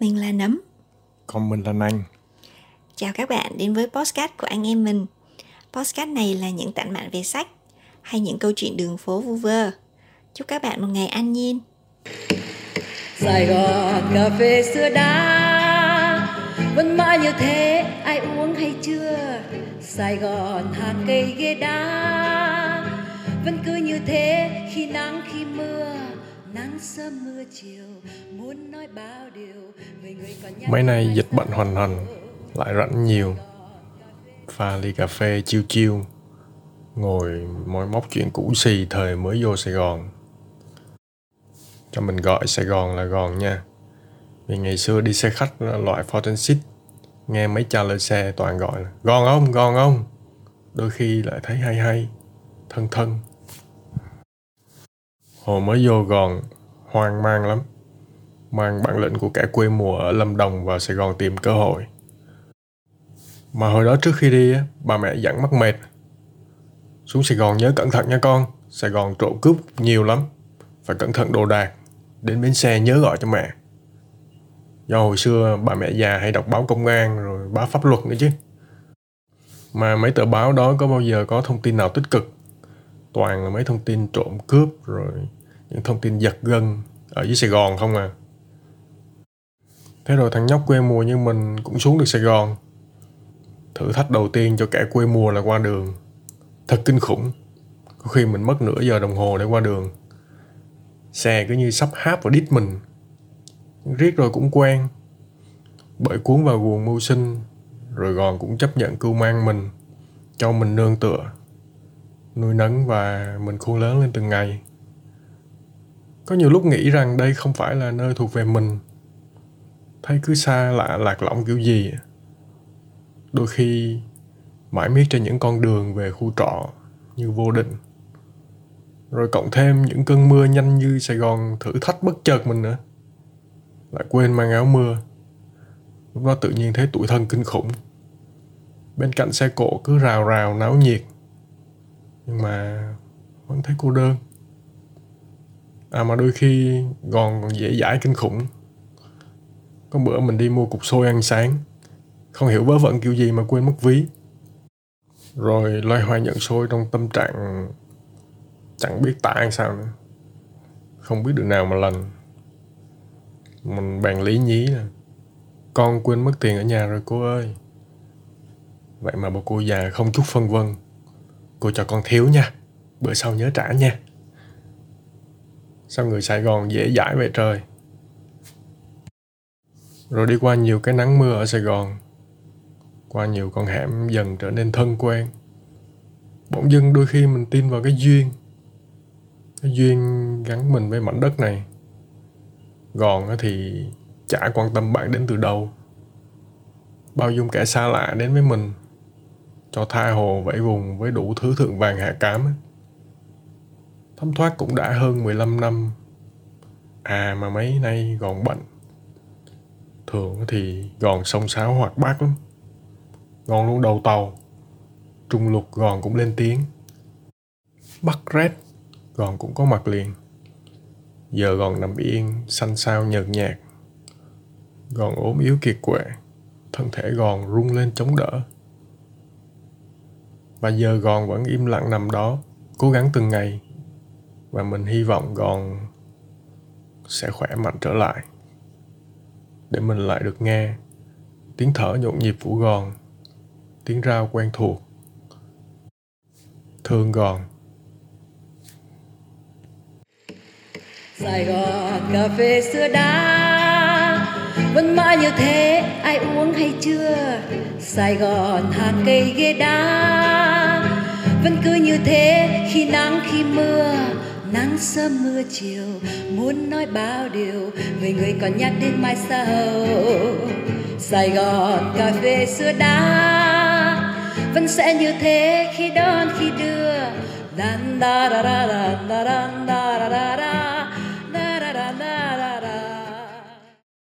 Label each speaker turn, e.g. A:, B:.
A: Mình là Nấm.
B: Còn mình là Nanh.
A: Chào các bạn đến với podcast của anh em mình. Podcast này là những tản mạn về sách hay những câu chuyện đường phố vu vơ. Chúc các bạn một ngày an nhiên.
C: Sài Gòn cà phê sữa đá vẫn mãi như thế ai uống hay chưa Sài Gòn hàng cây ghế đá vẫn cứ như thế khi nắng khi mưa
B: Mấy nay dịch bệnh hoành hành, lại rảnh nhiều. Pha ly cà phê chiêu chiêu, ngồi môi móc chuyện cũ xì thời mới vô Sài Gòn. Cho mình gọi Sài Gòn là Gòn nha. Vì ngày xưa đi xe khách loại Fortensit, nghe mấy cha lên xe toàn gọi là Gòn ông, Gòn ông. Đôi khi lại thấy hay hay, thân thân. Hồi mới vô Gòn, hoang mang lắm mang bản lĩnh của kẻ quê mùa ở Lâm Đồng vào Sài Gòn tìm cơ hội. Mà hồi đó trước khi đi, bà mẹ dặn mắc mệt. Xuống Sài Gòn nhớ cẩn thận nha con, Sài Gòn trộm cướp nhiều lắm, phải cẩn thận đồ đạc, đến bến xe nhớ gọi cho mẹ. Do hồi xưa bà mẹ già hay đọc báo công an rồi báo pháp luật nữa chứ. Mà mấy tờ báo đó có bao giờ có thông tin nào tích cực. Toàn là mấy thông tin trộm cướp rồi những thông tin giật gân ở dưới Sài Gòn không à. Thế rồi thằng nhóc quê mùa như mình cũng xuống được Sài Gòn. Thử thách đầu tiên cho kẻ quê mùa là qua đường. Thật kinh khủng. Có khi mình mất nửa giờ đồng hồ để qua đường. Xe cứ như sắp háp vào đít mình. Riết rồi cũng quen. Bởi cuốn vào guồng mưu sinh, rồi gòn cũng chấp nhận cưu mang mình, cho mình nương tựa, nuôi nấng và mình khôn lớn lên từng ngày. Có nhiều lúc nghĩ rằng đây không phải là nơi thuộc về mình, thấy cứ xa lạ lạc lõng kiểu gì đôi khi mãi miết trên những con đường về khu trọ như vô định. Rồi cộng thêm những cơn mưa nhanh như sài gòn thử thách bất chợt mình nữa. Lại quên mang áo mưa. Lúc đó tự nhiên thấy tủi thân kinh khủng. Bên cạnh xe cộ cứ rào rào náo nhiệt. Nhưng mà vẫn thấy cô đơn à mà đôi khi còn còn dễ dãi kinh khủng. Có bữa mình đi mua cục xôi ăn sáng. Không hiểu vớ vẩn kiểu gì mà quên mất ví. Rồi loay hoay nhận xôi trong tâm trạng Chẳng biết tả ăn sao nữa. Không biết đường nào mà lành, Mình bàn lý nhí nè Con quên mất tiền ở nhà rồi cô ơi. Vậy mà bà cô già không chút phân vân. Cô cho con thiếu nha. Bữa sau nhớ trả nha. Sao người Sài Gòn dễ dãi vậy trời? Rồi đi qua nhiều cái nắng mưa ở Sài Gòn. Qua nhiều con hẻm dần trở nên thân quen. Bỗng dưng đôi khi mình tin vào cái duyên. Cái duyên gắn mình với mảnh đất này. Gòn thì chả quan tâm bạn đến từ đâu. Bao dung kẻ xa lạ đến với mình. Cho tha hồ vẫy vùng với đủ thứ thượng vàng hạ cám thấm thoát cũng đã hơn 15 năm. À mà mấy nay gòn bệnh thường thì gòn sông sáo hoạt bát lắm. Gòn luôn, đầu tàu. Trung lục gòn cũng lên tiếng. Bắt rét, gòn cũng có mặt liền. Giờ gòn nằm yên, xanh xao nhợt nhạt. Gòn ốm yếu kiệt quệ, thân thể gòn rung lên chống đỡ. Và giờ gòn vẫn im lặng nằm đó, cố gắng từng ngày và mình hy vọng gòn sẽ khỏe mạnh trở lại, để mình lại được nghe tiếng thở nhộn nhịp của gòn tiếng rao quen thuộc. Thương gòn
C: Sài Gòn cà phê sữa đá vẫn mãi như thế, ai uống hay chưa? Sài Gòn hàng cây ghế đá, vẫn cứ như thế, khi nắng khi mưa nắng sớm mưa chiều, muốn nói bao điều, người người còn nhắc đến mai sau. Sài gòn cà phê xưa đã, vẫn sẽ như thế khi đón khi đưa. Dan da da da da da da